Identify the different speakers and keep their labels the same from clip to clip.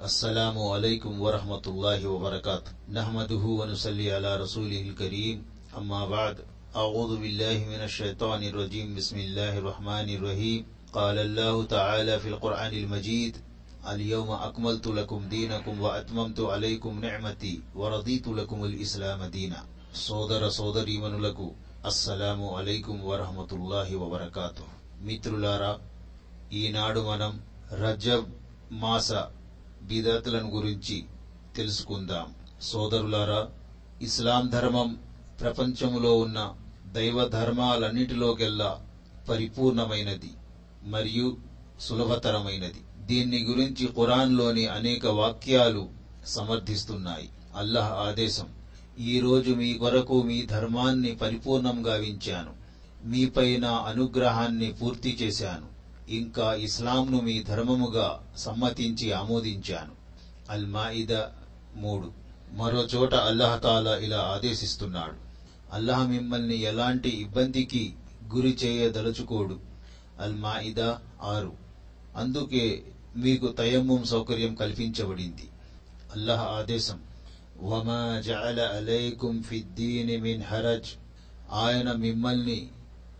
Speaker 1: السلام عليكم ورحمة الله وبركاته نحمده ونصلي على رسوله الكريم أما بعد أعوذ بالله من الشيطان الرجيم بسم الله الرحمن الرحيم قال الله تعالى في القرآن المجيد اليوم أكملت لكم دينكم وأتممت عليكم نعمتي ورضيت لكم الإسلام دينا సోదర సోదరీమణులకు అస్సలాము అలైకుం వరహమతుల్లాహి వబర్కాతు మిత్రులారా ఈనాడు మనం రజబ్ మాస బిదతులను గురించి తెలుసుకుందాం. సోదరులారా ఇస్లాం ధర్మం ప్రపంచములో ఉన్న దైవ ధర్మాలన్నిటిలోకెల్లా పరిపూర్ణమైనది మరియు సులభతరమైనది. దీన్ని గురించి ఖురాన్లోని అనేక వాక్యాలు సమర్థిస్తున్నాయి. అల్లాహ్ ఆదేశం ఈరోజు మీ కొరకు మీ ధర్మాన్ని పరిపూర్ణంగా వించాను మీపై నా అనుగ్రహాన్ని పూర్తి చేశాను. ఇంకా ఇస్లాంను మీ ధర్మముగా సమ్మతించి ఆమోదించాను. అల్ మాయిద మూడు. మరో చోట అల్లహతాలా ఇలా ఆదేశిస్తున్నాడు. అల్లాహ్ మిమ్మల్ని ఎలాంటి ఇబ్బందికి గురి చేయదలుచుకోడు. అల్ మాయిద ఆరు. అందుకే మీకు తయమ్మం సౌకర్యం కల్పించబడింది. అల్లాహ్ ఆదేశం. వమా జఅల అలైకుం ఫిద్దీని మిన్ హరజ్. ఆయన మిమ్మల్ని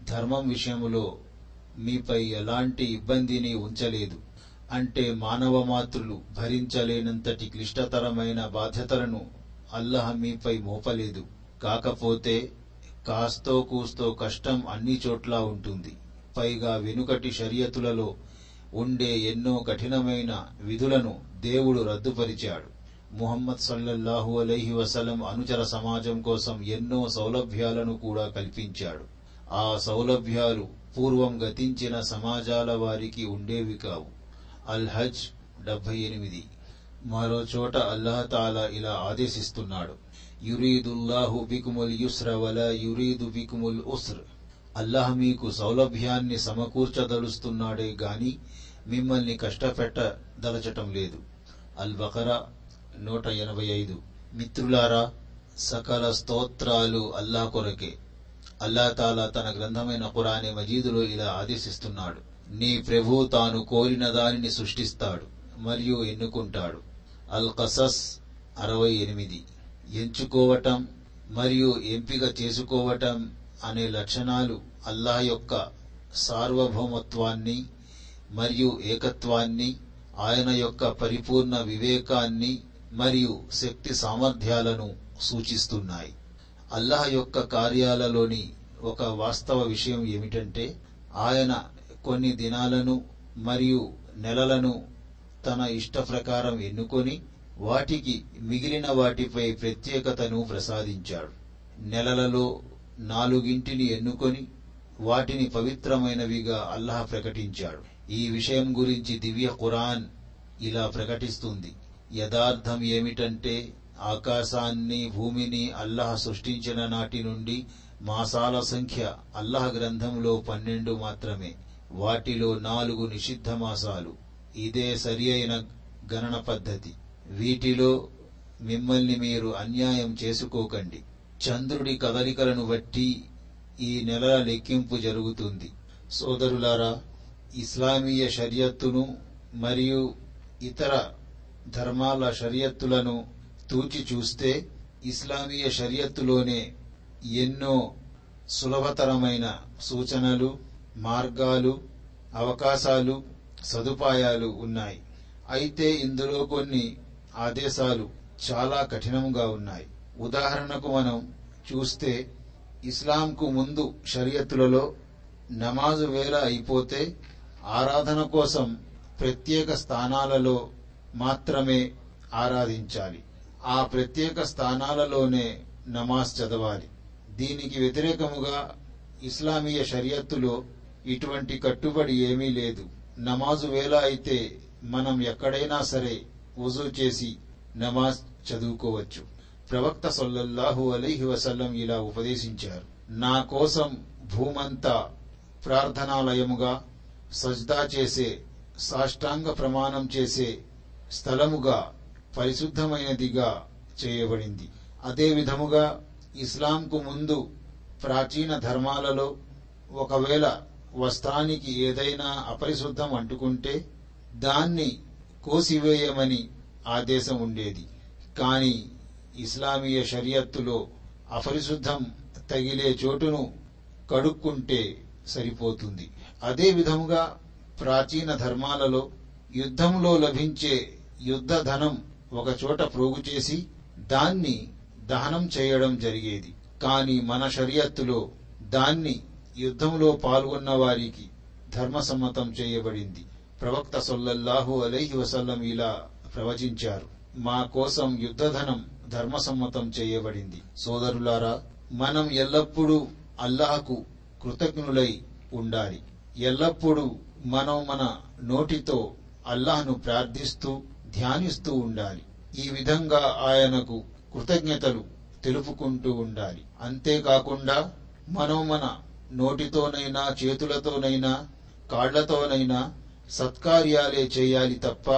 Speaker 1: ధర్మం విషయంలో మీపై ఎలాంటి ఇబ్బందిని ఉంచలేదు. అంటే మానవ మాతృలు భరించలేనంతటి క్లిష్టతరమైన బాధ్యతలను అల్లహ మీపై మోపలేదు. కాకపోతే కాస్తో కూస్తో కష్టం అన్ని చోట్ల ఉంటుంది. పైగా వెనుకటి షరియతులలో ఉండే ఎన్నో కఠినమైన విధులను దేవుడు రద్దుపరిచాడు. ముహమ్మద్ సల్లల్లాహు అలైహి వసలం అనుచర సమాజం కోసం ఎన్నో సౌలభ్యాలను కూడా కల్పించాడు. ఆ సౌలభ్యాలు పూర్వం గతించిన సమాజాల వారికి ఉండేవి కావు. అల్ హజ్ డెబ్బై ఎనిమిది. మరో చోట అల్లహతాలా ఇలా ఆదేశిస్తున్నాడు. యురీదుల్లాహు బికుముల్ యుస్ర వల యురీదు బికుముల్ ఉస్ర్. అల్లాహ్ మీకు సౌలభ్యాన్ని సమకూర్చదలుస్తున్నాడే గాని మిమ్మల్ని కష్టపెట్టదలచటం లేదు. అల్ బకరా నూట ఎనభై ఐదు. మిత్రులారా సకల స్తోత్రాలు అల్లా కొరకే. అల్లా తాలా తన గ్రంథమైన ఖురానే మజీదులో ఇలా ఆదేశిస్తున్నాడు. నీ ప్రభు తాను కోరిన దానిని సృష్టిస్తాడు మరియు ఎన్నుకుంటాడు. అల్ కసస్ అరవై ఎనిమిది. ఎంచుకోవటం మరియు ఎంపిక చేసుకోవటం అనే లక్షణాలు అల్లాహ్ యొక్క సార్వభౌమత్వాన్ని మరియు ఏకత్వాన్ని ఆయన యొక్క పరిపూర్ణ వివేకాన్ని మరియు శక్తి సామర్థ్యాలను సూచిస్తున్నాయి. అల్లాహ్ యొక్క కార్యాలలోని ఒక వాస్తవ విషయం ఏమిటంటే ఆయన కొన్ని దినాలను మరియు నెలలను తన ఇష్ట ప్రకారం ఎన్నుకొని వాటికి మిగిలిన వాటిపై ప్రత్యేకతను ప్రసాదించాడు. నెలలలో నాలుగింటిని ఎన్నుకొని వాటిని పవిత్రమైనవిగా అల్లాహ్ ప్రకటించాడు. ఈ విషయం గురించి దివ్య ఖురాన్ ఇలా ప్రకటిస్తుంది. యథార్థం ఏమిటంటే ఆకాశాన్ని భూమిని అల్లాహ్ సృష్టించిన నాటి నుండి మాసాల సంఖ్య అల్లాహ్ గ్రంథంలో పన్నెండు మాత్రమే. వాటిలో నాలుగు నిషిద్ధ మాసాలు. ఇదే సరి అయిన గణన పద్ధతి. వీటిలో మిమ్మల్ని మీరు అన్యాయం చేసుకోకండి. చంద్రుడి కదలికలను బట్టి ఈ నెలల లెక్కింపు జరుగుతుంది. సోదరులారా ఇస్లామీయ షరియత్తును మరియు ఇతర ధర్మాల షరియత్తులను తూచి చూస్తే ఇస్లామీయ షరియత్తులోనే ఎన్నో సులభతరమైన సూచనలు మార్గాలు అవకాశాలు సదుపాయాలు ఉన్నాయి. అయితే ఇందులో కొన్ని ఆదేశాలు చాలా కఠినంగా ఉన్నాయి. ఉదాహరణకు మనం చూస్తే ఇస్లాంకు ముందు షరియత్తులలో నమాజు వేళ అయిపోతే ఆరాధన కోసం ప్రత్యేక స్థానాలలో మాత్రమే ఆరాధించాలి. ఆ ప్రత్యేక స్థానాలలోనే నమాజ్ చదవాలి. దీనికి వ్యతిరేకముగా ఇస్లామీయ షరియత్తులో ఇటువంటి కట్టుబడి ఏమీ లేదు. నమాజు వేళ అయితే మనం ఎక్కడైనా సరే వజూ చేసి నమాజ్ చదువుకోవచ్చు. ప్రవక్త సొల్లహు అలీహి వసల్లం ఇలా ఉపదేశించారు. నా కోసం భూమంతా ప్రార్థనాలయముగా సజ్దా చేసే సాష్టాంగ ప్రమాణం చేసే స్థలముగా పరిశుద్ధమైనదిగా చేయబడింది. అదే విధముగా ఇస్లాంకు ముందు ప్రాచీన ధర్మాలలో ఒకవేళ వస్త్రానికి ఏదైనా అపరిశుద్ధం అంటుకుంటే దాన్ని కోసివేయమని ఆదేశం ఉండేది. కాని ఇస్లామీయ షరియత్తులో అపరిశుద్ధం తగిలే చోటును కడుక్కుంటే సరిపోతుంది. అదే విధముగా ప్రాచీన ధర్మాలలో యుద్ధంలో లభించే యుద్ధ ధనం ఒక చోట ప్రోగు చేసి దాన్ని దహనం చేయడం జరిగేది. కాని మన షరియత్తులో దాన్ని యుద్ధంలో పాల్గొన్న వారికి ధర్మసమ్మతం చేయబడింది. ప్రవక్త సొల్లల్లాహు అలైహి వసల్లం ఇలా ప్రవచించారు. మా కోసం యుద్ధధనం ధర్మసమ్మతం చేయబడింది. సోదరులారా మనం ఎల్లప్పుడూ అల్లాహకు కృతజ్ఞులై ఉండాలి. ఎల్లప్పుడూ మనం మన నోటితో అల్లాహ్ను ప్రార్థిస్తూ ధ్యానిస్తూ ఉండాలి. ఈ విధంగా ఆయనకు కృతజ్ఞతలు తెలుపుకుంటూ ఉండాలి. అంతేకాకుండా మనం మన నోటితోనైనా చేతులతోనైనా కాళ్ళతోనైనా సత్కార్యాలే చేయాలి తప్ప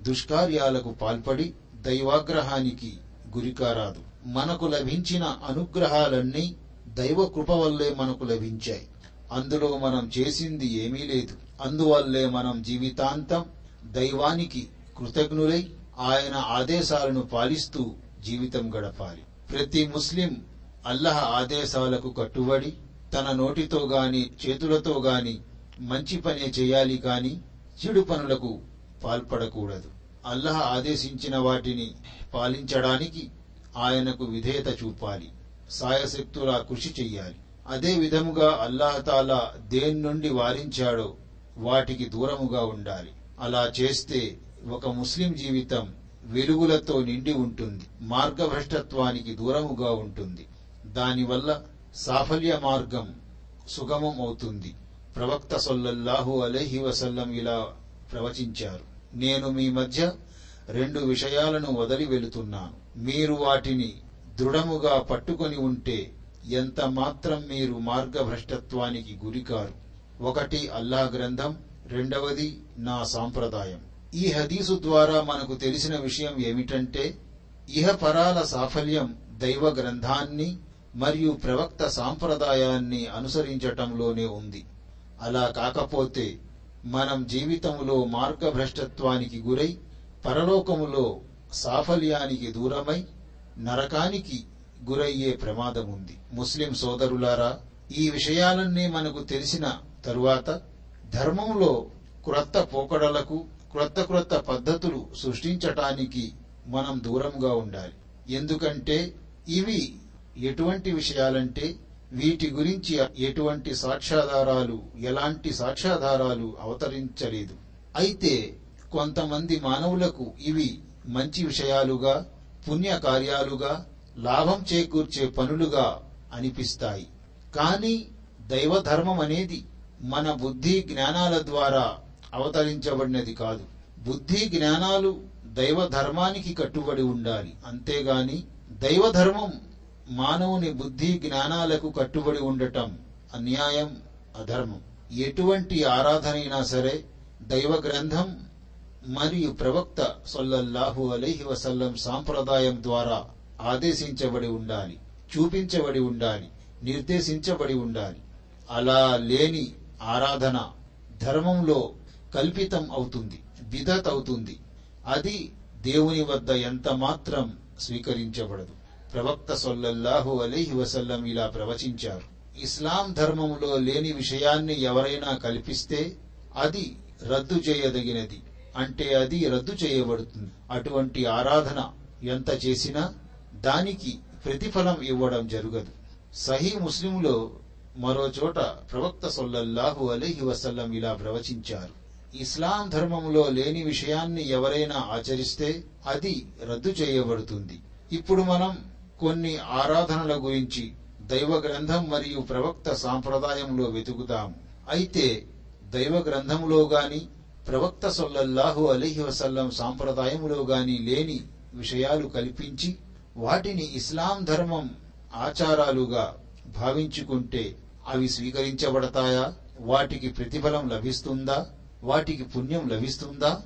Speaker 1: దుష్కార్యాలకు పాల్పడి దైవాగ్రహానికి గురికారాదు. మనకు లభించిన అనుగ్రహాలన్నీ దైవ కృప వల్లే మనకు లభించాయి. అందులో మనం చేసింది ఏమీ లేదు. అందువల్లే మనం జీవితాంతం దైవానికి కృతజ్ఞులై ఆయన ఆదేశాలను పాలిస్తూ జీవితం గడపాలి. ప్రతి ముస్లిం అల్లహ ఆదేశాలకు కట్టుబడి తన నోటితో గాని చేతులతో గాని మంచి పనే చేయాలి కాని చెడు పనులకు పాల్పడకూడదు. అల్లహ ఆదేశించిన వాటిని పాలించడానికి ఆయనకు విధేయత చూపాలి. సాయశక్తులా కృషి చెయ్యాలి. అదే విధముగా అల్లాహతాలా దేని నుండి వారించాడో వాటికి దూరముగా ఉండాలి. అలా చేస్తే ఒక ముస్లిం జీవితం వెలుగులతో నిండి ఉంటుంది మార్గభ్రష్టత్వానికి దూరముగా ఉంటుంది. దానివల్ల సాఫల్య మార్గం సుగమం అవుతుంది ప్రవక్త సొల్లల్లాహు అలైహి వసల్లం ఇలా ప్రవచించారు నేను మీ మధ్య రెండు విషయాలను వదిలి వెళుతున్నాను. మీరు వాటిని దృఢముగా పట్టుకొని ఉంటే ఎంత మాత్రం మీరు మార్గభ్రష్టత్వానికి గురికారు? ఒకటి అల్లాహ్ గ్రంథం రెండవది నా సాంప్రదాయం. ఈ హదీసు ద్వారా మనకు తెలిసిన విషయం ఏమిటంటే ఇహపరాల సాఫల్యం దైవ గ్రంథాన్ని మరియు ప్రవక్త సాంప్రదాయాన్ని అనుసరించటంలోనే ఉంది. అలా కాకపోతే మనం జీవితంలో మార్గభ్రష్టత్వానికి గురై పరలోకములో సాఫల్యానికి దూరమై నరకానికి గురయ్యే ప్రమాదం ఉంది. ముస్లిం సోదరులారా ఈ విషయాలన్నీ మనకు తెలిసిన తరువాత ధర్మంలో క్రొత్త పోకడలకు క్రొత్త క్రొత్త పద్ధతులు సృష్టించటానికి మనం దూరంగా ఉండాలి. ఎందుకంటే ఇవి ఎటువంటి విషయాలంటే వీటి గురించి ఎటువంటి సాక్ష్యాధారాలు ఎలాంటి సాక్ష్యాధారాలు అవతరించలేదు. అయితే కొంతమంది మానవులకు ఇవి మంచి విషయాలుగా పుణ్య కార్యాలుగా లాభం చేకూర్చే పనులుగా అనిపిస్తాయి. కానీ దైవధర్మం అనేది మన బుద్ధి జ్ఞానాల ద్వారా అవతరించబడినది కాదు. బుద్ధి జ్ఞానాలు దైవ ధర్మానికి కట్టుబడి ఉండాలి. అంతేగాని దైవధర్మం మానవుని బుద్ధి జ్ఞానాలకు కట్టుబడి ఉండటం అన్యాయం అధర్మం. ఎటువంటి ఆరాధనైనా సరే దైవ గ్రంథం మరియు ప్రవక్త సొల్లల్లాహు అలీహి వసల్లం సాంప్రదాయం ద్వారా ఆదేశించబడి ఉండాలి చూపించబడి ఉండాలి నిర్దేశించబడి ఉండాలి. అలా లేని ఆరాధన ధర్మంలో కల్పితం అవుతుంది విదత్ అవుతుంది. అది దేవుని వద్ద ఎంత మాత్రం స్వీకరించబడదు. ప్రవక్త సొల్లల్లాహు అలీహి వసల్లం ఇలా ప్రవచించారు. ఇస్లాం ధర్మంలో లేని విషయాన్ని ఎవరైనా కల్పిస్తే అది రద్దు చేయదగినది. అంటే అది రద్దు చేయబడుతుంది. అటువంటి ఆరాధన ఎంత చేసినా దానికి ప్రతిఫలం ఇవ్వడం జరగదు. సహీ ముస్లింలో మరో చోట ప్రవక్త సొల్లల్లాహు అలీహి వసల్లం ఇలా ప్రవచించారు. ఇస్లాం ధర్మంలో లేని విషయాన్ని ఎవరైనా ఆచరిస్తే అది రద్దు చేయబడుతుంది. ఇప్పుడు మనం కొన్ని ఆరాధనల గురించి దైవ గ్రంథం మరియు ప్రవక్త సాంప్రదాయంలో వెతుకుతాం. అయితే దైవ గ్రంథంలో గాని ప్రవక్త సొల్లల్లాహు అలీహి వసల్లం సాంప్రదాయంలో గాని లేని విషయాలు కల్పించి వాటిని ఇస్లాం ధర్మం ఆచారాలుగా భావించుకుంటే అవి స్వీకరించబడతాయా? వాటికి ప్రతిఫలం లభిస్తుందా? వాటికి పుణ్యం లభిస్తుందా?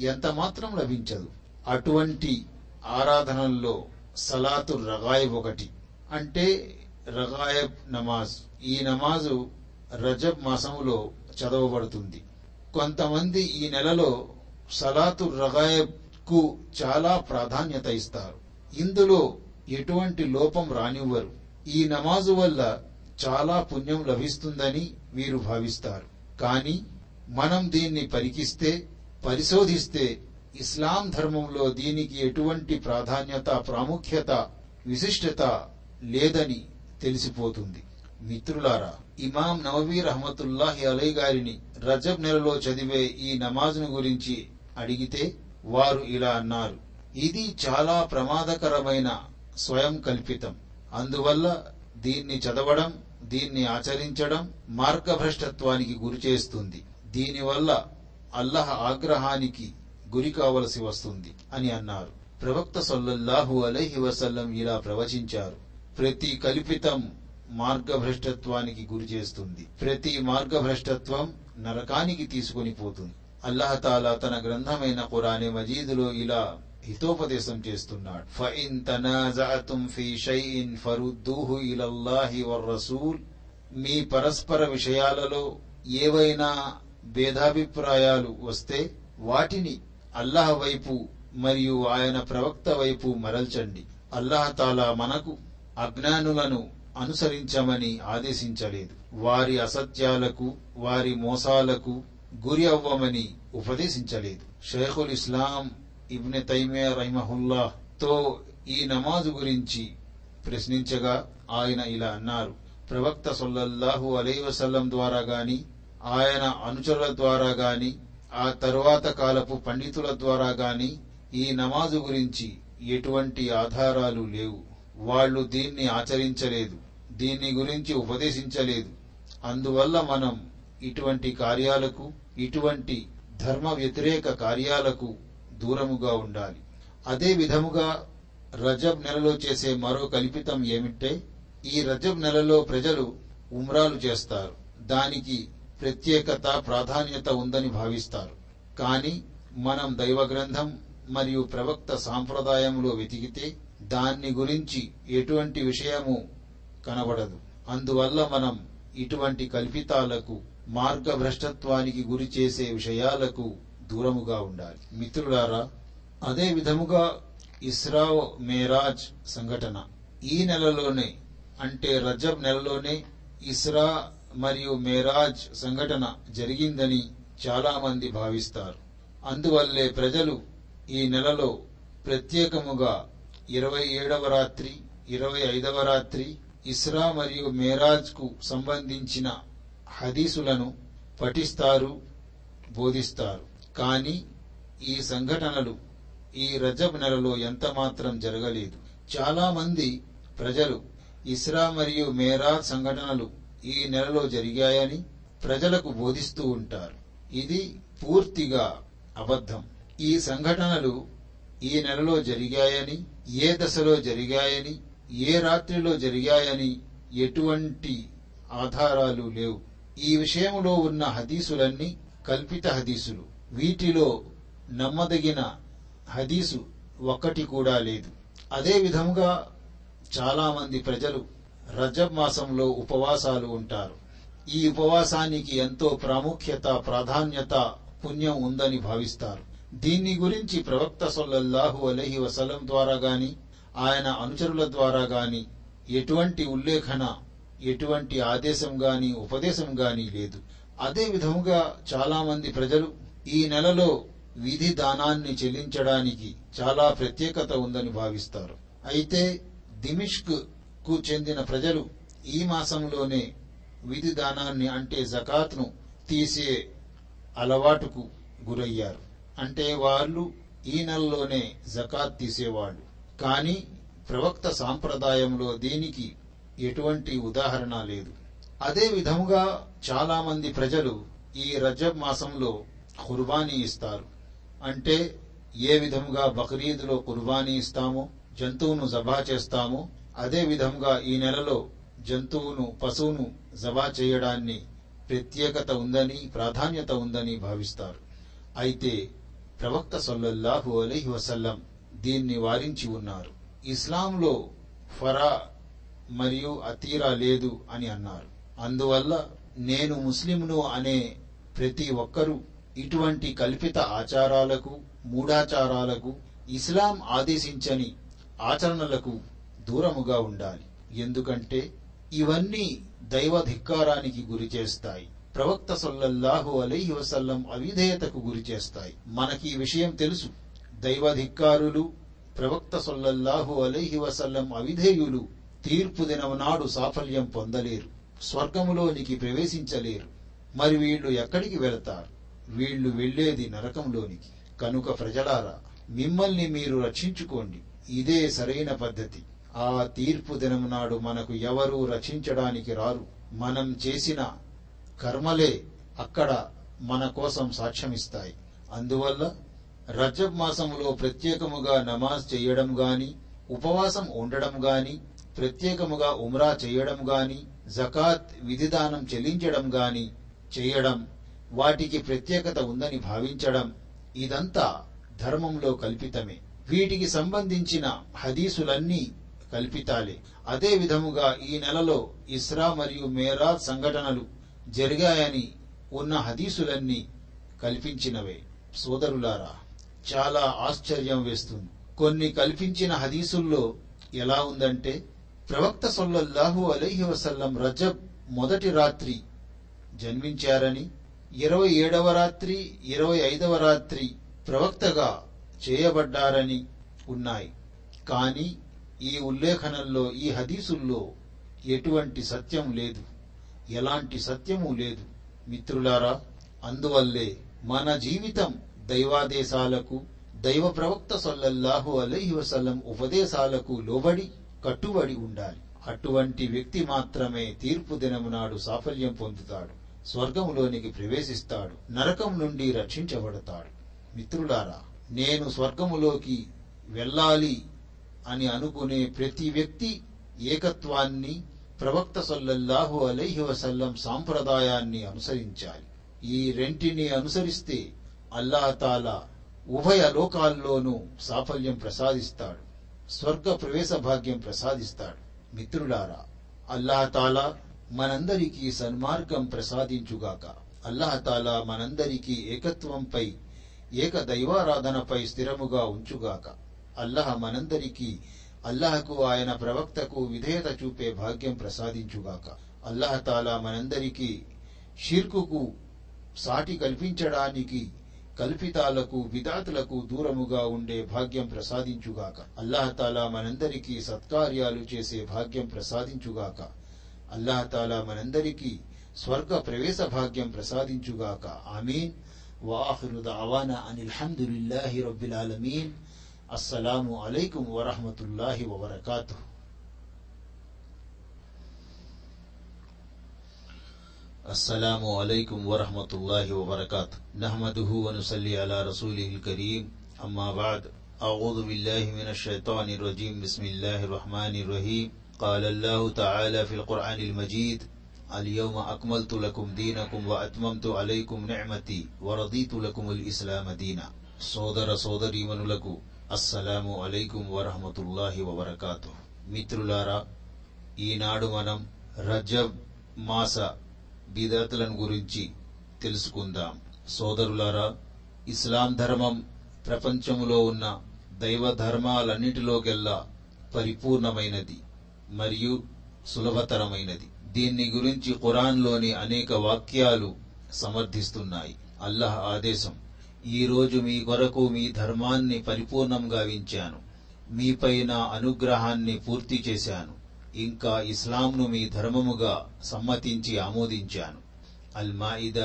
Speaker 1: ఎంత మాత్రం లభించదు. అటువంటి ఆరాధనల్లో సలాతు రగాయబ్ ఒకటి. అంటే రగాయబ్ నమాజ్. ఈ నమాజు రజబ్ మాసములో చదవబడుతుంది. కొంతమంది ఈ నెలలో సలాతు రగాయబ్కు చాలా ప్రాధాన్యత ఇస్తారు. ఇందులో ఎటువంటి లోపం రానివ్వరు. ఈ నమాజు వల్ల చాలా పుణ్యం లభిస్తుందని వీరు భావిస్తారు. కానీ మనం దీన్ని పరికిస్తే పరిశోధిస్తే ఇస్లాం ధర్మంలో దీనికి ఎటువంటి ప్రాధాన్యత ప్రాముఖ్యత విశిష్టత లేదని తెలిసిపోతుంది. మిత్రులారా ఇమాం నవబీ రహమతుల్లాహి అలై గారిని రజబ్ నెలలో చదివే ఈ నమాజ్ను గురించి అడిగితే వారు ఇలా అన్నారు. ఇది చాలా ప్రమాదకరమైన స్వయం కల్పితం. అందువల్ల దీన్ని చదవడం దీన్ని ఆచరించడం మార్గభ్రష్టత్వానికి గురిచేస్తుంది దీనివల్ల అల్లహ ఆగ్రహానికి గురి కావలసి వస్తుంది అని అన్నారు. ప్రవక్త సొల్లహు అలైహి వసల్లం ఇలా ప్రవచించారు. ప్రతి కల్పితం మార్గభ్రష్టత్వానికి గురి చేస్తుంది. ప్రతి మార్గభ్రష్టత్వం నరకానికి తీసుకొని పోతుంది. అల్లహతాలా తన గ్రంథమైన ఖురానే మజీదులో ఇలా హితోపదేశం చేస్తున్నాడు. ఫఇన్ తనాజాతుం ఫీ షైఇన్ ఫరుద్దూహు ఇలల్లాహి వర్-రసూల్ మీ పరస్పర విషయాలలో ఏవైనా భేదాభిప్రాయాలు వస్తే వాటిని అల్లాహ్ వైపు మరియు ఆయన ప్రవక్త వైపు మరల్చండి. అల్లాహ్ తాలా మనకు అజ్ఞానులను అనుసరించమని ఆదేశించలేదు. వారి అసత్యాలకు వారి మోసాలకు గురి అవ్వమని ఉపదేశించలేదు. షేఖుల్ ఇస్లాం ఇబ్నె తైమే రహిమహుల్లా తో ఈ నమాజు గురించి ప్రశ్నించగా ఆయన ఇలా అన్నారు. ప్రవక్త సొల్లల్లాహు అలై వసల్లం ద్వారా గాని ఆయన అనుచరుల ద్వారా గాని ఆ తరువాత కాలపు పండితుల ద్వారా గాని ఈ నమాజు గురించి ఎటువంటి ఆధారాలు లేవు. వాళ్ళు దీన్ని ఆచరించలేదు దీన్ని గురించి ఉపదేశించలేదు. అందువల్ల మనం ఇటువంటి కార్యాలకు ఇటువంటి ధర్మ వ్యతిరేక కార్యాలకు దూరముగా ఉండాలి. అదే విధముగా రజబ్ నెలలో చేసే మరో కల్పితం ఏమిటే ఈ రజబ్ నెలలో ప్రజలు ఉమ్రాలు చేస్తారు. దానికి ప్రత్యేకత ప్రాధాన్యత ఉందని భావిస్తారు. కానీ మనం దైవ గ్రంథం మరియు ప్రవక్త సాంప్రదాయంలో వెతికితే దాన్ని గురించి ఎటువంటి విషయము కనబడదు. అందువల్ల మనం ఇటువంటి కల్పితాలకు మార్గభ్రష్టత్వానికి గురి చేసే విషయాలకు దూరముగా ఉండాలి. మిత్రులారా అదే విధముగా ఇస్రా మేరాజ్ సంఘటన. ఈ నెలలోనే అంటే రజబ్ నెలలోనే ఇస్రా మరియు మేరాజ్ సంఘటన జరిగిందని చాలా మంది భావిస్తారు. అందువల్లే ప్రజలు ఈ నెలలో ప్రత్యేకముగా ఇరవై ఏడవ రాత్రి ఇరవై ఐదవ రాత్రి ఇస్రా మరియు మేరాజ్కు సంబంధించిన హదీసులను పఠిస్తారు బోధిస్తారు. కానీ ఈ సంఘటనలు ఈ రజబ్ నెలలో ఎంత మాత్రం జరగలేదు. చాలా మంది ప్రజలు ఇస్రా మరియు మేరాజ్ సంఘటనలు ఈ నెలలో జరిగాయని ప్రజలకు బోధిస్తూ ఉంటారు. ఇది పూర్తిగా అబద్ధం. ఈ సంఘటనలు ఈ నెలలో జరిగాయని ఏ దశలో జరిగాయని ఏ రాత్రిలో జరిగాయని ఎటువంటి ఆధారాలు లేవు. ఈ విషయంలో ఉన్న హదీసులన్నీ కల్పిత హదీసులు. వీటిలో నమ్మదగిన హదీసు ఒక్కటి కూడా లేదు. అదే విధముగా చాలామంది ప్రజలు రజబ్ మాసంలో ఉపవాసాలు ఉంటారు. ఈ ఉపవాసానికి ఎంతో ప్రాముఖ్యత ప్రాధాన్యత పుణ్యం ఉందని భావిస్తారు. దీన్ని గురించి ప్రవక్త సొల్లహు అలహి వసలం ద్వారా గాని ఆయన అనుచరుల ద్వారా గాని ఎటువంటి ఉల్లేఖన ఎటువంటి ఆదేశం గాని ఉపదేశం గాని లేదు. అదే విధముగా చాలా మంది ప్రజలు ఈ నెలలో విధి దానాన్ని చెల్లించడానికి చాలా ప్రత్యేకత ఉందని భావిస్తారు. అయితే దిమిష్క్ కు చెందిన ప్రజలు ఈ మాసంలోనే విధి దానాన్ని అంటే జకాత్ను తీసే అలవాటుకు గురయ్యారు. అంటే వాళ్ళు ఈ నెలలోనే జకాత్ తీసేవాళ్ళు. కానీ ప్రవక్త సాంప్రదాయంలో దీనికి ఎటువంటి ఉదాహరణ లేదు. అదే విధముగా చాలా మంది ప్రజలు ఈ రజబ్ మాసంలో కుర్బానీ ఇస్తారు. అంటే ఏ విధముగా బక్రీద్లో కుర్బానీ ఇస్తామో జంతువును జబా చేస్తామో అదే విధంగా ఈ నెలలో జంతువును పశువును జవా చేయడాన్ని ప్రత్యేకత ఉందని ప్రాధాన్యత ఉందని భావిస్తారు. అయితే ప్రవక్త సొల్లహు అలైహి వసల్లం దీన్ని వారించి ఉన్నారు. ఇస్లాంలో ఫరా మరియు అతీరా లేదు అని అన్నారు. అందువల్ల నేను ముస్లింను అనే ప్రతి ఒక్కరూ ఇటువంటి కల్పిత ఆచారాలకు మూఢాచారాలకు ఇస్లాం ఆదేశించని ఆచరణలకు దూరముగా ఉండాలి. ఎందుకంటే ఇవన్నీ దైవ ధిక్కారానికి గురి చేస్తాయి. ప్రవక్త సొల్లల్లాహు అలై వసల్లం అవిధేయతకు గురి చేస్తాయి. మనకి ఈ విషయం తెలుసు. దైవధిక్కారులు ప్రవక్త సొల్లల్లాహు అలైహి వసల్లం అవిధేయులు తీర్పు దినం నాడు సాఫల్యం పొందలేరు. స్వర్గములోనికి ప్రవేశించలేరు. మరి వీళ్ళు ఎక్కడికి వెళతారు? వీళ్ళు వెళ్ళేది నరకంలోనికి. కనుక ప్రజలారా మిమ్మల్ని మీరు రక్షించుకోండి. ఇదే సరైన పద్ధతి. ఆ తీర్పు దినం నాడు మనకు ఎవరూ రక్షించడానికి రారు. మనం చేసిన కర్మలే అక్కడ మన కోసం సాక్ష్యమిస్తాయి. అందువల్ల రజబ్ మాసములో ప్రత్యేకముగా నమాజ్ చేయడం గాని ఉపవాసం ఉండడం గాని ప్రత్యేకముగా ఉమ్రా చేయడం గాని జకాత్ విధిదానం చెల్లించడం గాని చేయడం వాటికి ప్రత్యేకత ఉందని భావించడం ఇదంతా ధర్మంలో కల్పితమే. వీటికి సంబంధించిన హదీసులన్నీ కల్పితాలే. అదే విధముగా ఈ నెలలో ఇస్రా మరియు మేరా సంఘటనలు జరిగాయని ఉన్న హదీసులన్నీ కల్పించినవే. సోదరులారా చాలా ఆశ్చర్యం వేస్తుంది. కొన్ని కల్పించిన హదీసుల్లో ఎలా ఉందంటే ప్రవక్త సొల్లహు అలహి వసల్లం రజబ్ మొదటి రాత్రి జన్మించారని ఇరవై ఏడవ రాత్రి ఇరవై ఐదవ రాత్రి ప్రవక్తగా చేయబడ్డారని ఉన్నాయి. కానీ ఈ ఉల్లేఖనంలో ఈ హదీసుల్లో ఎటువంటి సత్యం లేదు. ఎలాంటి సత్యము లేదు. మిత్రులారా అందువల్లే మన జీవితం దైవాదేశాలకు దైవ ప్రవక్త సొల్లహు అలహి వసల్లం ఉపదేశాలకు లోబడి కట్టుబడి ఉండాలి. అటువంటి వ్యక్తి మాత్రమే తీర్పు దినము నాడు సాఫల్యం పొందుతాడు. స్వర్గములోనికి ప్రవేశిస్తాడు. నరకం నుండి రక్షించబడతాడు. మిత్రులారా నేను స్వర్గములోకి వెళ్ళాలి అని అనుకునే ప్రతి వ్యక్తి ఏకత్వాన్ని ప్రవక్త సల్లల్లాహు అలైహి వసల్లం సాంప్రదాయాన్ని అనుసరించాలి. ఈ రెంటిని అనుసరిస్తే అల్లాహతాలా ఉభయ లోకాల్లోనూ సాఫల్యం ప్రసాదిస్తాడు. స్వర్గ ప్రవేశ భాగ్యం ప్రసాదిస్తాడు. మిత్రులారా అల్లాహతాలా మనందరికీ సన్మార్గం ప్రసాదించుగాక. అల్లాహతాలా మనందరికీ ఏకత్వంపై ఏక దైవారాధనపై స్థిరముగా ఉంచుగాక. అల్లహ మనందరికీ అల్లహకు ఆయన ప్రవక్తకు విధేయత చూపే భాగ్యం ప్రసాదించుగాక. అల్లహతాలా మనందరికీ షిర్కుకు సాటి కల్పించడానికి కల్పితాలకు విధాతులకు దూరముగా ఉండే భాగ్యం ప్రసాదించుగాక. అల్లాహతాలా మనందరికీ సత్కార్యాలు చేసే భాగ్యం ప్రసాదించుగాక. అల్లాహతాలా మనందరికీ స్వర్గ ప్రవేశ భాగ్యం ప్రసాదించుగాక. ఆమీన్. వాఖిరు అవానా అనిల్ హమ్దులిల్లాహి రబ్బిల్ ఆలమీన్. అస్సలాము అలైకుం వరహమతుల్లాహి వబర్కాతుహు السلام عليكم ورحمة الله وبركاته نحمده ونصلي على رسوله الكريم أما بعد أعوذ بالله من الشيطان الرجيم بسم الله الرحمن الرحيم قال الله تعالى في القرآن المجيد اليوم أكملت لكم دينكم وأتممت عليكم نعمتي ورضيت لكم الإسلام دينا సోదర సోదరీమణులకు అస్సలాము అలైకుం వరహమతుల్లాహి వబర్కాతు మిత్రులారా ఈనాడు మనం రజబ్ మాస బిదతులను గురించి తెలుసుకుందాం. సోదరులారా ఇస్లాం ధర్మం ప్రపంచములో ఉన్న దైవ ధర్మాలన్నిటిలోకెల్లా పరిపూర్ణమైనది మరియు సులభతరమైనది. దీన్ని గురించి ఖురాన్లోని అనేక వాక్యాలు సమర్థిస్తున్నాయి. అల్లహ ఆదేశం. ఈరోజు మీ కొరకు మీ ధర్మాన్ని పరిపూర్ణంగా వించాను మీపై నా అనుగ్రహాన్ని పూర్తి చేశాను. ఇంకా ఇస్లాంను మీ ధర్మముగా సమ్మతించి ఆమోదించాను. అల్ మాయిద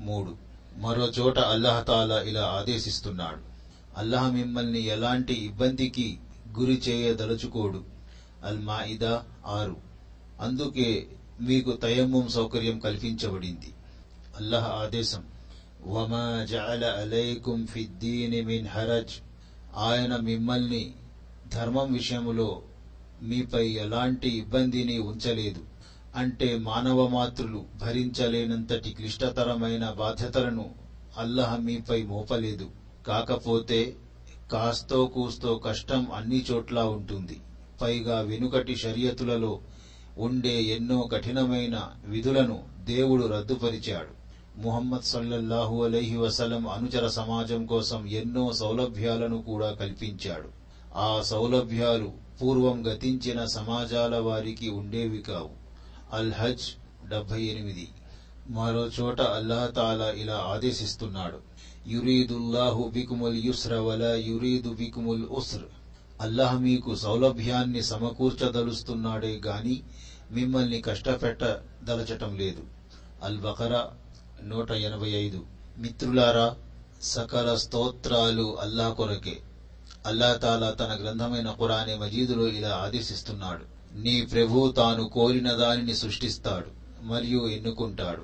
Speaker 1: మూడు. మరో చోట అల్లహతాలా ఇలా ఆదేశిస్తున్నాడు. అల్లహ మిమ్మల్ని ఎలాంటి ఇబ్బందికి గురి చేయదలుచుకోడు. అల్ మాయిద ఆరు. అందుకే మీకు తయమ్మం సౌకర్యం కల్పించబడింది. అల్లహ ఆదేశం. వమా జఅల అలైకుం ఫిద్దీని మిన్ హరజ్ ఆయన మిమ్మల్ని ధర్మం విషయములో మీపై ఎలాంటి ఇబ్బందిని ఉంచలేదు. అంటే మానవ మాతృలు భరించలేనంతటి క్లిష్టతరమైన బాధ్యతలను అల్లహ మీపై మోపలేదు. కాకపోతే కాస్తో కూస్తో కష్టం అన్ని చోట్ల ఉంటుంది. పైగా వెనుకటి షరియతులలో ఉండే ఎన్నో కఠినమైన విధులను దేవుడు రద్దుపరిచాడు. ముహమ్మద్ సల్లల్లాహు అలైహి వసలం అనుచర సమాజం కోసం ఎన్నో సౌలభ్యాలను కూడా కల్పించాడు. ఆ సౌలభ్యాలు పూర్వం గతించిన సమాజాల వారికి ఉండేవి కావు. అల్ హజ్ డెబ్బై ఎనిమిది. మరో చోట అల్లాహతాలా ఇలా ఆదేశిస్తున్నాడు. యురీదుల్లాహు బికుముల్ యుస్ర వల యురీదు బికుముల్ ఉస్ర్. అల్లాహ్ మీకు సౌలభ్యాన్ని సమకూర్చదలుస్తున్నాడే గాని మిమ్మల్ని కష్టపెట్టదలచటం లేదు. అల్ బకరా నూట ఎనభై ఐదు. మిత్రులారా సకల స్తోత్రాలు అల్లాహ్ కొరకే. అల్లా తాలా తన గ్రంథమైన ఖురానే మజీదులో ఇలా ఆదేశిస్తున్నాడు. నీ ప్రభు తాను కోరిన దానిని సృష్టిస్తాడు మరియు ఎన్నుకుంటాడు.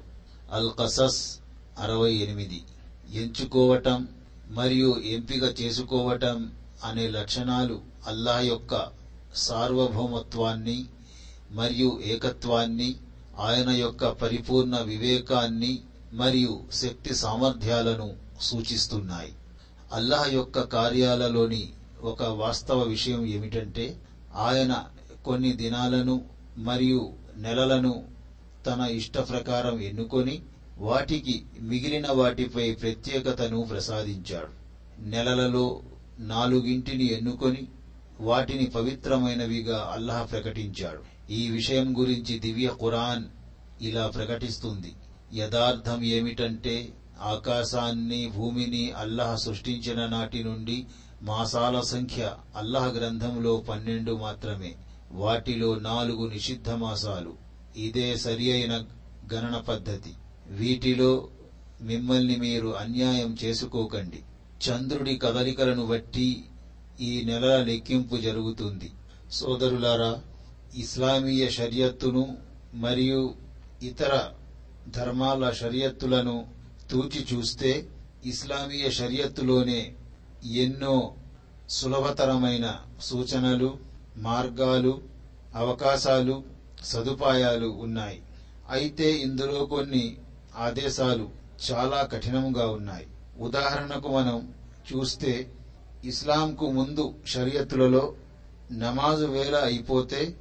Speaker 1: అల్ కసస్ అరవై ఎనిమిది. ఎంచుకోవటం మరియు ఎంపిక చేసుకోవటం అనే లక్షణాలు అల్లాహ్ యొక్క సార్వభౌమత్వాన్ని మరియు ఏకత్వాన్ని ఆయన యొక్క పరిపూర్ణ వివేకాన్ని మరియు శక్తి సామర్థ్యాలను సూచిస్తున్నాయి. అల్లాహ్ యొక్క కార్యాలలోని ఒక వాస్తవ విషయం ఏమిటంటే ఆయన కొన్ని దినాలను మరియు నెలలను తన ఇష్ట ప్రకారం ఎన్నుకొని వాటికి మిగిలిన వాటిపై ప్రత్యేకతను ప్రసాదించాడు. నెలలలో నాలుగింటిని ఎన్నుకొని వాటిని పవిత్రమైనవిగా అల్లాహ్ ప్రకటించాడు. ఈ విషయం గురించి దివ్య ఖురాన్ ఇలా ప్రకటిస్తుంది. యథార్థం ఏమిటంటే ఆకాశాన్ని భూమిని అల్లాహ్ సృష్టించిన నాటి నుండి మాసాల సంఖ్య అల్లాహ్ గ్రంథంలో పన్నెండు మాత్రమే వాటిలో నాలుగు నిషిద్ధ మాసాలు. ఇదే సరి అయిన గణన పద్ధతి. వీటిలో మిమ్మల్ని మీరు అన్యాయం చేసుకోకండి. చంద్రుడి కదలికలను బట్టి ఈ నెలల లెక్కింపు జరుగుతుంది. సోదరులారా ఇస్లామీయ షరియత్తును మరియు ఇతర ధర్మాల షరియత్తులను తూచి చూస్తే ఇస్లామీయ షరియత్తులోనే ఎన్నో సులభతరమైన సూచనలు మార్గాలు అవకాశాలు సదుపాయాలు ఉన్నాయి. అయితే ఇందులో కొన్ని ఆదేశాలు చాలా కఠినంగా ఉన్నాయి. ఉదాహరణకు మనం చూస్తే ఇస్లాంకు ముందు షరియత్తులలో నమాజు వేళ అయిపోతే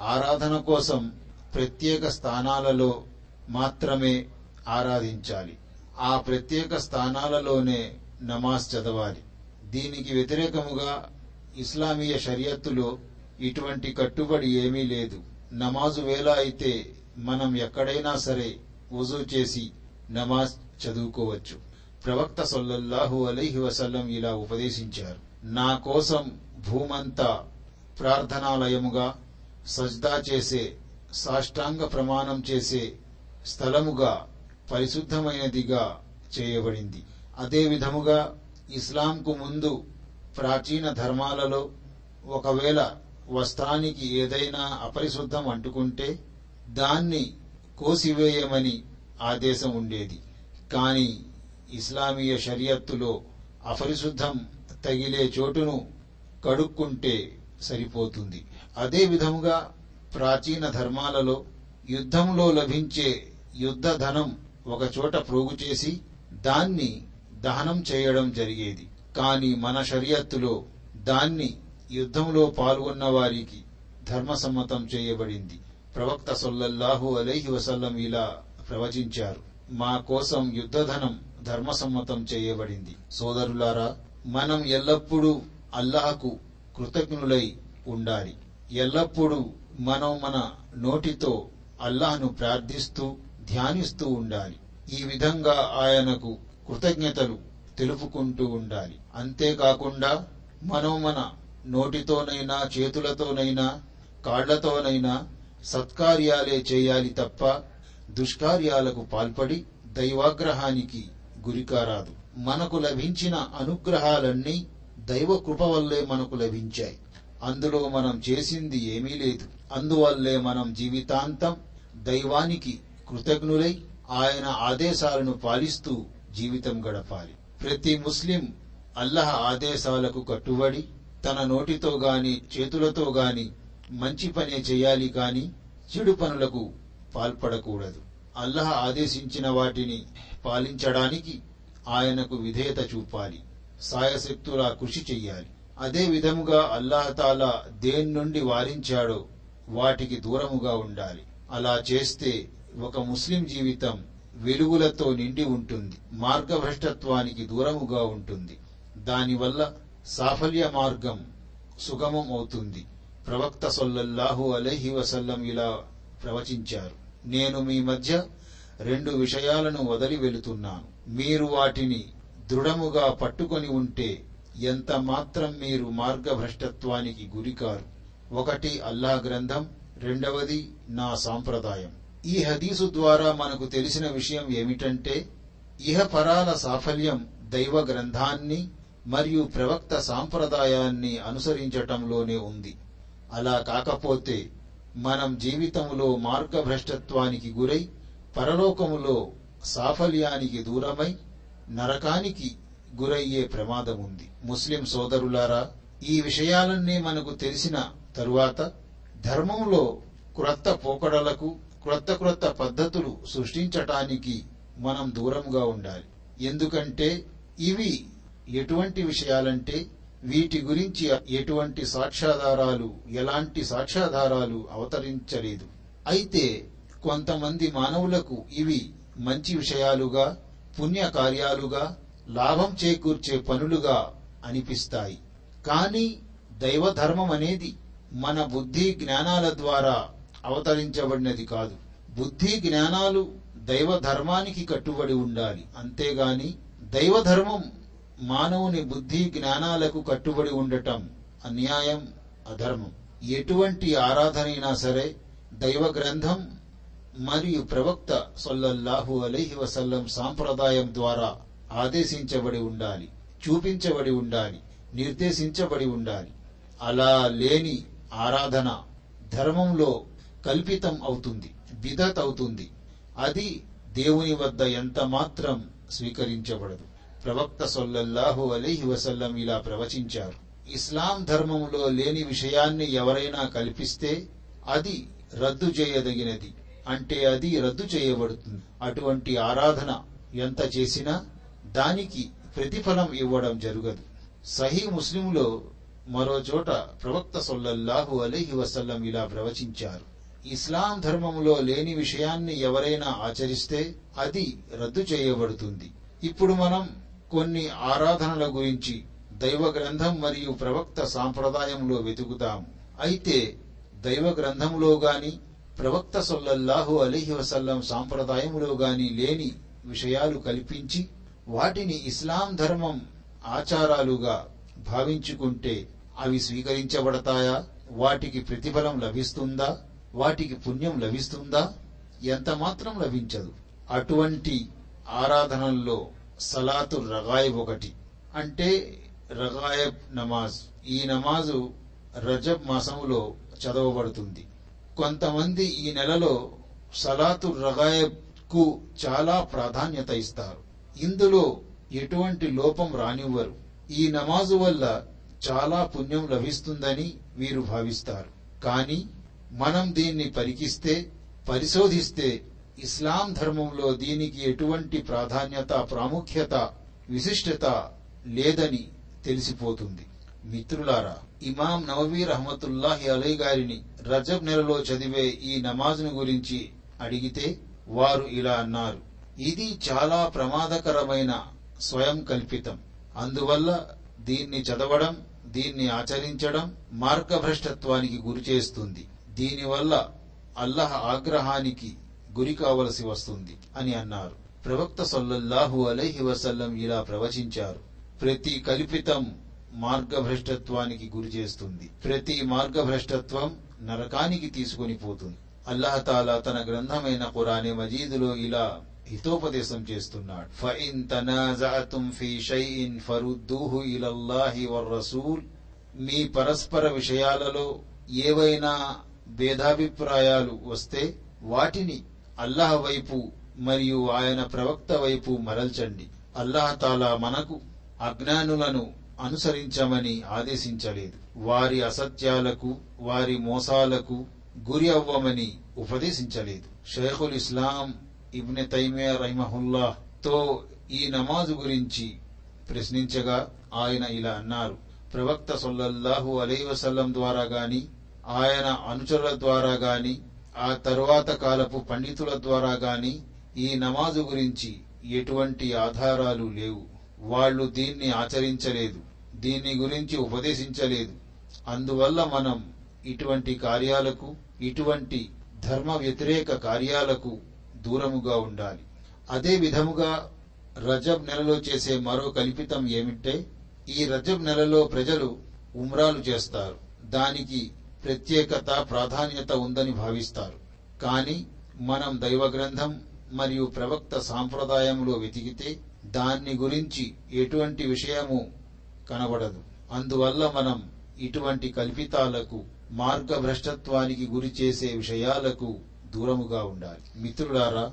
Speaker 1: ఆరాధన కోసం ప్రత్యేక స్థానాలలో మాత్రమే ఆరాధించాలి. ఆ ప్రత్యేక స్థానాలలోనే నమాజ్ చదవాలి. దీనికి వ్యతిరేకముగా ఇస్లామీయ షరియత్తులో ఇటువంటి కట్టుబడి ఏమీ లేదు. నమాజు వేళ అయితే మనం ఎక్కడైనా సరే వజూ చేసి నమాజ్ చదువుకోవచ్చు. ప్రవక్త సొల్లల్లాహు అలైహి వసల్లం ఇలా ఉపదేశించారు. నా కోసం భూమంతా ప్రార్థనాలయముగా సజ్దా చేసే సాష్టాంగ ప్రమాణం చేసే స్థలముగా పరిశుద్ధమైనదిగా చేయబడింది. అదే విధముగా ఇస్లాంకు ముందు ప్రాచీన ధర్మాలలో ఒకవేళ వస్త్రానికి ఏదైనా అపరిశుద్ధం అంటుకుంటే దాన్ని కోసివేయమని ఆదేశం ఉండేది. కాని ఇస్లామీయ షరియత్తులో అపరిశుద్ధం తగిలే చోటును కడుక్కుంటే సరిపోతుంది. అదే విధముగా ప్రాచీన ధర్మాలలో యుద్ధంలో లభించే యుద్ధ ధనం ఒక చోట ప్రోగు చేసి దాన్ని దహనం చేయడం జరిగేది. కాని మన షరియత్తులో దాన్ని యుద్ధంలో పాల్గొన్న వారికి ధర్మసమ్మతం చేయబడింది. ప్రవక్త సొల్లల్లాహు అలైహి వసల్లం ఇలా ప్రవచించారు. మా కోసం యుద్ధధనం ధర్మసమ్మతం చేయబడింది. సోదరులారా మనం ఎల్లప్పుడూ అల్లాహకు కృతజ్ఞులై ఉండాలి. ఎల్లప్పుడూ మనం మన నోటితో అల్లాహ్ను ప్రార్థిస్తూ ధ్యానిస్తూ ఉండాలి. ఈ విధంగా ఆయనకు కృతజ్ఞతలు తెలుపుకుంటూ ఉండాలి. అంతేకాకుండా మనం మన నోటితోనైనా చేతులతోనైనా కాళ్ళతోనైనా సత్కార్యాలే చేయాలి తప్ప దుష్కార్యాలకు పాల్పడి దైవాగ్రహానికి గురికారాదు. మనకు లభించిన అనుగ్రహాలన్నీ దైవ కృప వల్లే మనకు లభించాయి. అందులో మనం చేసింది ఏమీ లేదు. అందువల్లే మనం జీవితాంతం దైవానికి కృతజ్ఞులై ఆయన ఆదేశాలను పాలిస్తూ జీవితం గడపాలి. ప్రతి ముస్లిం అల్లహ ఆదేశాలకు కట్టుబడి తన నోటితో గాని చేతులతో గాని మంచి పనే చేయాలి కాని చెడు పనులకు పాల్పడకూడదు. అల్లహ ఆదేశించిన వాటిని పాలించడానికి ఆయనకు విధేయత చూపాలి. సాయశక్తులా కృషి చెయ్యాలి. అదే విధముగా అల్లాహతాలా దేని నుండి వారించాడో వాటికి దూరముగా ఉండాలి. అలా చేస్తే ఒక ముస్లిం జీవితం వెలుగులతో నిండి ఉంటుంది మార్గభ్రష్టత్వానికి దూరముగా ఉంటుంది. దానివల్ల సాఫల్య మార్గం సుగమం అవుతుంది. ప్రవక్త సొల్లల్లాహు అలైహి వసల్లం ఇలా ప్రవచించారు నేను మీ మధ్య రెండు విషయాలను వదిలి వెళుతున్నాను. మీరు వాటిని దృఢముగా పట్టుకొని ఉంటే ఎంత మాత్రం మీరు మార్గభ్రష్టత్వానికి గురికారు. ఒకటి అల్లాహ్ గ్రంథం రెండవది నా సాంప్రదాయం. ఈ హదీసు ద్వారా మనకు తెలిసిన విషయం ఏమిటంటే ఇహపరాల సాఫల్యం దైవ గ్రంథాన్ని మరియు ప్రవక్త సాంప్రదాయాన్ని అనుసరించటంలోనే ఉంది. అలా కాకపోతే మనం జీవితంలో మార్గభ్రష్టత్వానికి గురై పరలోకములో సాఫల్యానికి దూరమై నరకానికి గురయ్యే ప్రమాదం ఉంది. ముస్లిం సోదరులారా ఈ విషయాలన్నీ మనకు తెలిసిన తరువాత ధర్మంలో క్రొత్త పోకడలకు క్రొత్త క్రొత్త పద్ధతులు సృష్టించటానికి మనం దూరంగా ఉండాలి. ఎందుకంటే ఇవి ఎటువంటి విషయాలంటే వీటి గురించి ఎటువంటి సాక్ష్యాధారాలు ఎలాంటి సాక్ష్యాధారాలు అవతరించలేదు. అయితే కొంతమంది మానవులకు ఇవి మంచి విషయాలుగా పుణ్య కార్యాలుగా లాభం చేకూర్చే పనులుగా అనిపిస్తాయి. కానీ దైవధర్మం అనేది మన బుద్ధి జ్ఞానాల ద్వారా అవతరించబడినది కాదు. బుద్ధి జ్ఞానాలు దైవ ధర్మానికి కట్టుబడి ఉండాలి. అంతేగాని దైవ ధర్మం మానవుని బుద్ధి జ్ఞానాలకు కట్టుబడి ఉండటం అన్యాయం అధర్మం. ఎటువంటి ఆరాధనైనా సరే దైవ గ్రంథం మరియు ప్రవక్త సొల్లల్లాహు అలీహి వసల్లం సాంప్రదాయం ద్వారా ఆదేశించబడి ఉండాలి చూపించబడి ఉండాలి నిర్దేశించబడి ఉండాలి. అలా లేని ఆరాధన ధర్మంలో కల్పితం అవుతుంది బిదత్ అవుతుంది. అది దేవుని వద్ద ఎంత మాత్రం స్వీకరించబడదు. ప్రవక్త సొల్లల్లాహు అలీహి వసల్లం ఇలా ప్రవచించారు. ఇస్లాం ధర్మంలో లేని విషయాన్ని ఎవరైనా కల్పిస్తే అది రద్దు చేయదగినది. అంటే అది రద్దు చేయబడుతుంది. అటువంటి ఆరాధన ఎంత చేసినా దానికి ప్రతిఫలం ఇవ్వడం జరగదు. సహీ ముస్లింలో మరో చోట ప్రవక్త సొల్లల్లాహు అలీహి వసల్లం ఇలా ప్రవచించారు. ఇస్లాం ధర్మంలో లేని విషయాన్ని ఎవరైనా ఆచరిస్తే అది రద్దు చేయబడుతుంది. ఇప్పుడు మనం కొన్ని ఆరాధనల గురించి దైవ గ్రంథం మరియు ప్రవక్త సాంప్రదాయంలో వెతుకుతాము. అయితే దైవ గ్రంథంలో గాని ప్రవక్త సొల్లల్లాహు అలీహి వసల్లం సాంప్రదాయంలో గాని లేని విషయాలు కల్పించి వాటిని ఇస్లాం ధర్మం ఆచారాలుగా భావించుకుంటే అవి స్వీకరించబడతాయా? వాటికి ప్రతిఫలం లభిస్తుందా? వాటికి పుణ్యం లభిస్తుందా? ఎంత మాత్రం లభించదు. అటువంటి ఆరాధనల్లో సలాతు రగాయబ్ ఒకటి. అంటే రగాయబ్ నమాజ్. ఈ నమాజు రజబ్ మాసములో చదవబడుతుంది. కొంతమంది ఈ నెలలో సలాతు రగాయబ్కు చాలా ప్రాధాన్యత ఇస్తారు. ఇందులో ఎటువంటి లోపం రానివ్వరు. ఈ నమాజు వల్ల చాలా పుణ్యం లభిస్తుందని వీరు భావిస్తారు. కానీ మనం దీన్ని పరికిస్తే పరిశోధిస్తే ఇస్లాం ధర్మంలో దీనికి ఎటువంటి ప్రాధాన్యత ప్రాముఖ్యత విశిష్టత లేదని తెలిసిపోతుంది. మిత్రులారా ఇమాం నవవీ రహమతుల్లాహి అలై గారిని రజబ్ నెలలో చదివే ఈ నమాజ్ను గురించి అడిగితే వారు ఇలా అన్నారు. ఇది చాలా ప్రమాదకరమైన స్వయం కల్పితం. అందువల్ల దీన్ని చదవడం దీన్ని ఆచరించడం మార్గభ్రష్టత్వానికి గురి చేస్తుంది దీనివల్ల అల్లహ ఆగ్రహానికి గురి కావలసి వస్తుంది అని అన్నారు. ప్రవక్త సొల్లహు అలైహి వసల్లం ఇలా ప్రవచించారు. ప్రతి కల్పితం మార్గభ్రష్టత్వానికి గురి చేస్తుంది. ప్రతి మార్గభ్రష్టత్వం నరకానికి తీసుకొని పోతుంది. అల్లహతాలా తన గ్రంథమైన ఖురానే మజీదులో ఇలా హితోపదేశం చేస్తున్నాడు. ఫఇన్ తనాజాతుం ఫీ షైఇన్ ఫరుద్దూహు ఇలల్లాహి వర్-రసూల్ మీ పరస్పర విషయాలలో ఏవైనా భేదాభిప్రాయాలు వస్తే వాటిని అల్లాహ్ వైపు మరియు ఆయన ప్రవక్త వైపు మరల్చండి. అల్లాహ్ తాలా మనకు అజ్ఞానులను అనుసరించమని ఆదేశించలేదు. వారి అసత్యాలకు వారి మోసాలకు గురి అవ్వమని ఉపదేశించలేదు. షేఖుల్ ఇస్లాం ఇబ్నె తైమియా రహిమహుల్లాహ్తో ఈ నమాజు గురించి ప్రశ్నించగా ఆయన ఇలా అన్నారు. ప్రవక్త సొల్లహు అలైవసల్లం ద్వారా గాని ఆయన అనుచరుల ద్వారా గాని ఆ తరువాత కాలపు పండితుల ద్వారా గాని ఈ నమాజు గురించి ఎటువంటి ఆధారాలు లేవు. వాళ్ళు దీన్ని ఆచరించలేదు దీని గురించి ఉపదేశించలేదు. అందువల్ల మనం ఇటువంటి కార్యాలకు ఇటువంటి ధర్మ వ్యతిరేక కార్యాలకు దూరముగా ఉండాలి. అదే విధముగా రజబ్ నెలలో చేసే మరో కల్పితం ఏమిటే ఈ రజబ్ నెలలో ప్రజలు ఉమ్రాలు చేస్తారు. దానికి ప్రత్యేకత ప్రాధాన్యత ఉందని భావిస్తారు. కానీ మనం దైవ గ్రంథం మరియు ప్రవక్త సాంప్రదాయంలో వెతికితే దాన్ని గురించి ఎటువంటి విషయము కనబడదు. అందువల్ల మనం ఇటువంటి కల్పితాలకు మార్గభ్రష్టత్వానికి గురి చేసే విషయాలకు దూరముగా ఉండాలి. మిత్రులారా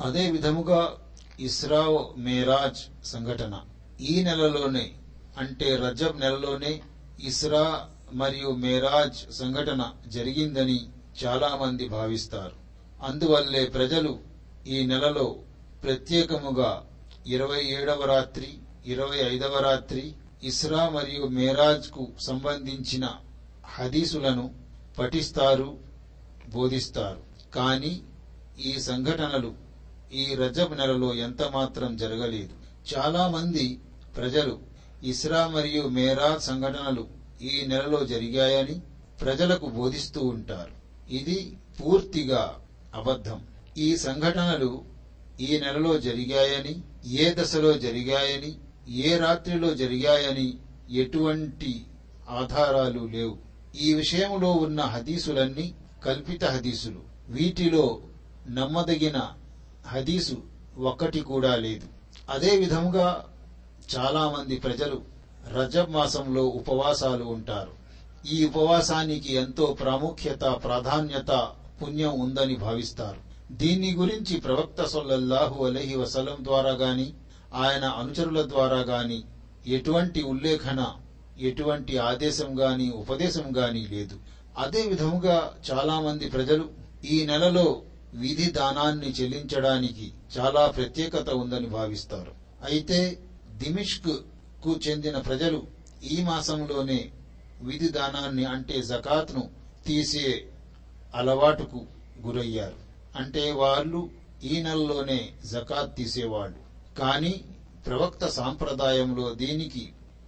Speaker 1: అదే విధముగా ఇస్రా మేరాజ్ సంఘటన. ఈ నెలలోనే అంటే రజబ్ నెలలోనే ఇస్రా మరియు మేరాజ్ సంఘటన జరిగిందని చాలా మంది భావిస్తారు. అందువల్లే ప్రజలు ఈ నెలలో ప్రత్యేకముగా ఇరవై ఏడవ రాత్రి ఇరవై ఐదవ రాత్రి ఇస్రా మరియు మేరాజ్కు సంబంధించిన హదీసులను పఠిస్తారు బోధిస్తారు. కానీ ఈ సంఘటనలు ఈ రజబ్ నెలలో ఎంత మాత్రం జరగలేదు. చాలా మంది ప్రజలు ఇస్రా మరియు మేరాజ్ సంఘటనలు ఈ నెలలో జరిగాయని ప్రజలకు బోధిస్తూ ఉంటారు. ఇది పూర్తిగా అబద్ధం. ఈ సంఘటనలు ఈ నెలలో జరిగాయని ఏ దశలో జరిగాయని ఏ రాత్రిలో జరిగాయని ఎటువంటి ఆధారాలు లేవు. ఈ విషయంలో ఉన్న హదీసులన్నీ కల్పిత హదీసులు. వీటిలో నమ్మదగిన హదీసు ఒక్కటి కూడా లేదు. అదే విధముగా చాలామంది ప్రజలు రజబ్ మాసంలో ఉపవాసాలు ఉంటారు. ఈ ఉపవాసానికి ఎంతో ప్రాముఖ్యత ప్రాధాన్యత పుణ్యం ఉందని భావిస్తారు. దీని గురించి ప్రవక్త సొల్లహు అలహి వసలం ద్వారా గాని ఆయన అనుచరుల ద్వారా గాని ఎటువంటి ఉల్లేఖన ఎటువంటి ఆదేశం గాని ఉపదేశం గాని లేదు. అదే విధముగా చాలా మంది ప్రజలు ఈ నెలలో విధి దానాన్ని చెల్లించడానికి చాలా ప్రత్యేకత ఉందని భావిస్తారు. అయితే దిమిష్క్ కు చెందిన ప్రజలు ఈ మాసంలోనే విధి దానాన్ని అంటే జకాత్ను తీసే అలవాటుకు గురయ్యారు. అంటే వాళ్ళు ఈ నెలలోనే జకాత్ తీసేవాళ్ళు. కానీ ప్రవక్త సాంప్రదాయంలో దీనికి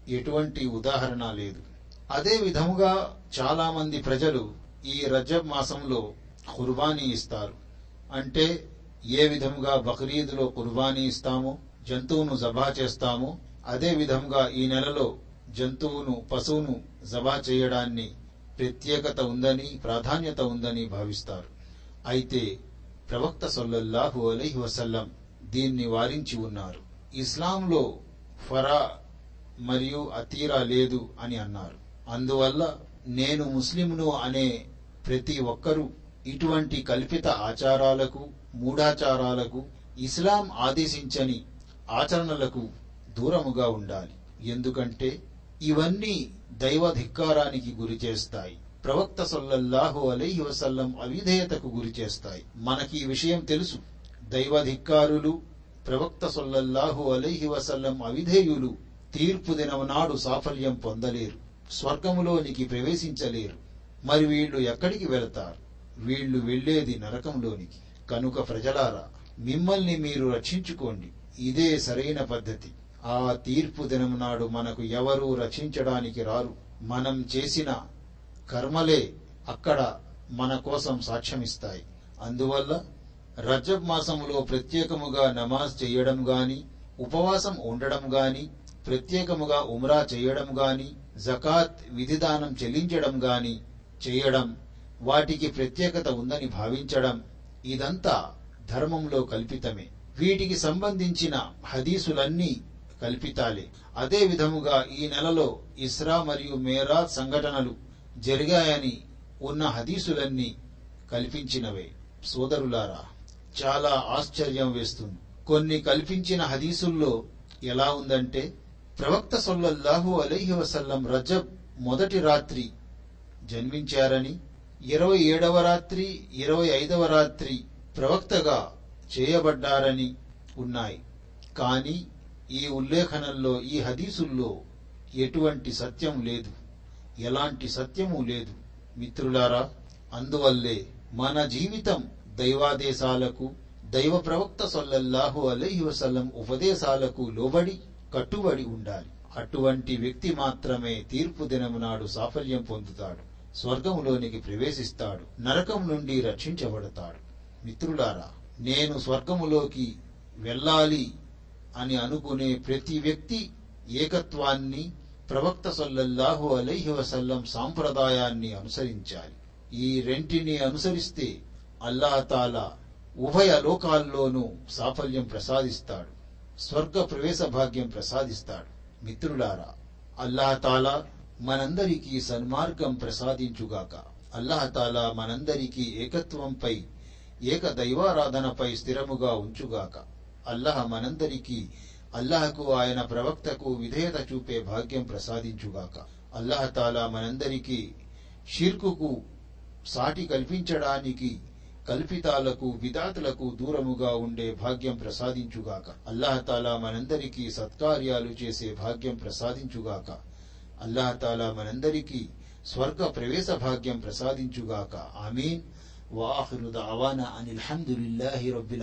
Speaker 1: ఎటువంటి ఉదాహరణ లేదు. అదే విధముగా చాలా మంది ప్రజలు ఈ రజబ్ మాసంలో కుర్బానీ ఇస్తారు. అంటే ఏ విధముగా బక్రీద్లో కుర్బానీ ఇస్తామో జంతువును జబా చేస్తామో అదే విధంగా ఈ నెలలో జంతువును పశువును జబా చేయడాన్ని ప్రత్యేకత ఉందని ప్రాధాన్యత ఉందని భావిస్తారు. అయితే ప్రవక్త సొల్లల్లాహు అలైహి వసల్లం దీన్ని వారించి ఉన్నారు. ఇస్లాంలో ఫరా మరియు అతీరా లేదు అని అన్నారు. అందువల్ల నేను ముస్లింను అనే ప్రతి ఒక్కరూ ఇటువంటి కల్పిత ఆచారాలకు మూఢాచారాలకు ఇస్లాం ఆదేశించని ఆచరణలకు దూరముగా ఉండాలి. ఎందుకంటే ఇవన్నీ దైవధిక్కారానికి గురి చేస్తాయి. ప్రవక్త సొల్లల్లాహు అలైహి వసల్లం అవిధేయతకు గురి చేస్తాయి. మనకి ఈ విషయం తెలుసు. దైవధిక్కారులు ప్రవక్త సొల్లల్లాహు అలైహి వసల్లం అవిధేయులు తీర్పు దినమనాడు సాఫల్యం పొందలేరు. స్వర్గములోనికి ప్రవేశించలేరు. మరి వీళ్ళు ఎక్కడికి వెళతారు? వీళ్ళు వెళ్ళేది నరకంలోనికి. కనుక ప్రజలారా మిమ్మల్ని మీరు రక్షించుకోండి. ఇదే సరైన పద్ధతి. ఆ తీర్పు దినం నాడు మనకు ఎవరూ రక్షించడానికి రారు. మనం చేసిన కర్మలే అక్కడ మన కోసం సాక్ష్యమిస్తాయి. అందువల్ల రజబ్ మాసంలో ప్రత్యేకముగా నమాజ్ చేయడం గాని ఉపవాసం ఉండడం గాని ప్రత్యేకముగా ఉమ్రా చేయడం గాని జకాత్ విధిదానం చెల్లించడం గాని చేయడం వాటికి ప్రత్యేకత ఉందని భావించడం ఇదంతా ధర్మంలో కల్పితమే. వీటికి సంబంధించిన హదీసులన్నీ కల్పితాలే. అదే విధముగా ఈ నెలలో ఇస్రా మరియు మేరా సంఘటనలు జరిగాయని ఉన్న హదీసులన్నీ కల్పించినవే. సోదరులారా చాలా ఆశ్చర్యం వేస్తుంది. కొన్ని కల్పించిన హదీసుల్లో ఎలా ఉందంటే ప్రవక్త సొల్లహు అలైహి వసల్లం రజబ్ మొదటి రాత్రి జన్మించారని ఇరవై ఏడవ రాత్రి ఇరవై ఐదవ రాత్రి ప్రవక్తగా చేయబడ్డారని ఉన్నాయి. కానీ ఈ ఉల్లేఖనంలో ఈ హదీసుల్లో ఎటువంటి సత్యం లేదు. ఎలాంటి సత్యము లేదు. మిత్రులారా అందువల్లే మన జీవితం దైవాదేశాలకు దైవ ప్రవక్త సొల్లల్లాహు అలైహి వసల్లం ఉపదేశాలకు లోబడి కట్టుబడి ఉండాలి. అటువంటి వ్యక్తి మాత్రమే తీర్పు దినము నాడు సాఫల్యం పొందుతాడు. స్వర్గములోనికి ప్రవేశిస్తాడు. నరకం నుండి రక్షించబడతాడు. మిత్రులారా నేను స్వర్గములోకి వెళ్ళాలి అని అనుకునే ప్రతి వ్యక్తి ఏకత్వాన్ని ప్రవక్త సల్లల్లాహు అలైహి వసల్లం సాంప్రదాయాన్ని అనుసరించాలి. ఈ రెంటిని అనుసరిస్తే అల్లాహతాలా ఉభయ లోకాల్లోనూ సాఫల్యం ప్రసాదిస్తాడు. స్వర్గ ప్రవేశ భాగ్యం ప్రసాదిస్తాడు. మిత్రులారా అల్లాహతాలా మనందరికీ సన్మార్గం ప్రసాదించుగాక. అల్లాహతాలా మనందరికీ ఏకత్వంపై ఏక దైవారాధనపై స్థిరముగా ఉంచుగాక. అల్లహ మనందరికీ అల్లహకు ఆయన ప్రవక్తకు విధేయత చూపే భాగ్యం ప్రసాదించుగాక. అల్లహతాలా మనందరికీ షిర్కుకు సాటి కల్పించడానికి కల్పితాలకు విధాతలకు దూరముగా ఉండే భాగ్యం ప్రసాదించుగాక. అల్లహతాలా మనందరికీ సత్కార్యాలు చేసే భాగ్యం ప్రసాదించుగాక. అల్లహతాలా మనందరికీ స్వర్గ ప్రవేశ భాగ్యం ప్రసాదించుగాక. ఆమీన్. వాహృద అవానా అనిల్ హందులిల్లాహి రబ్బిల్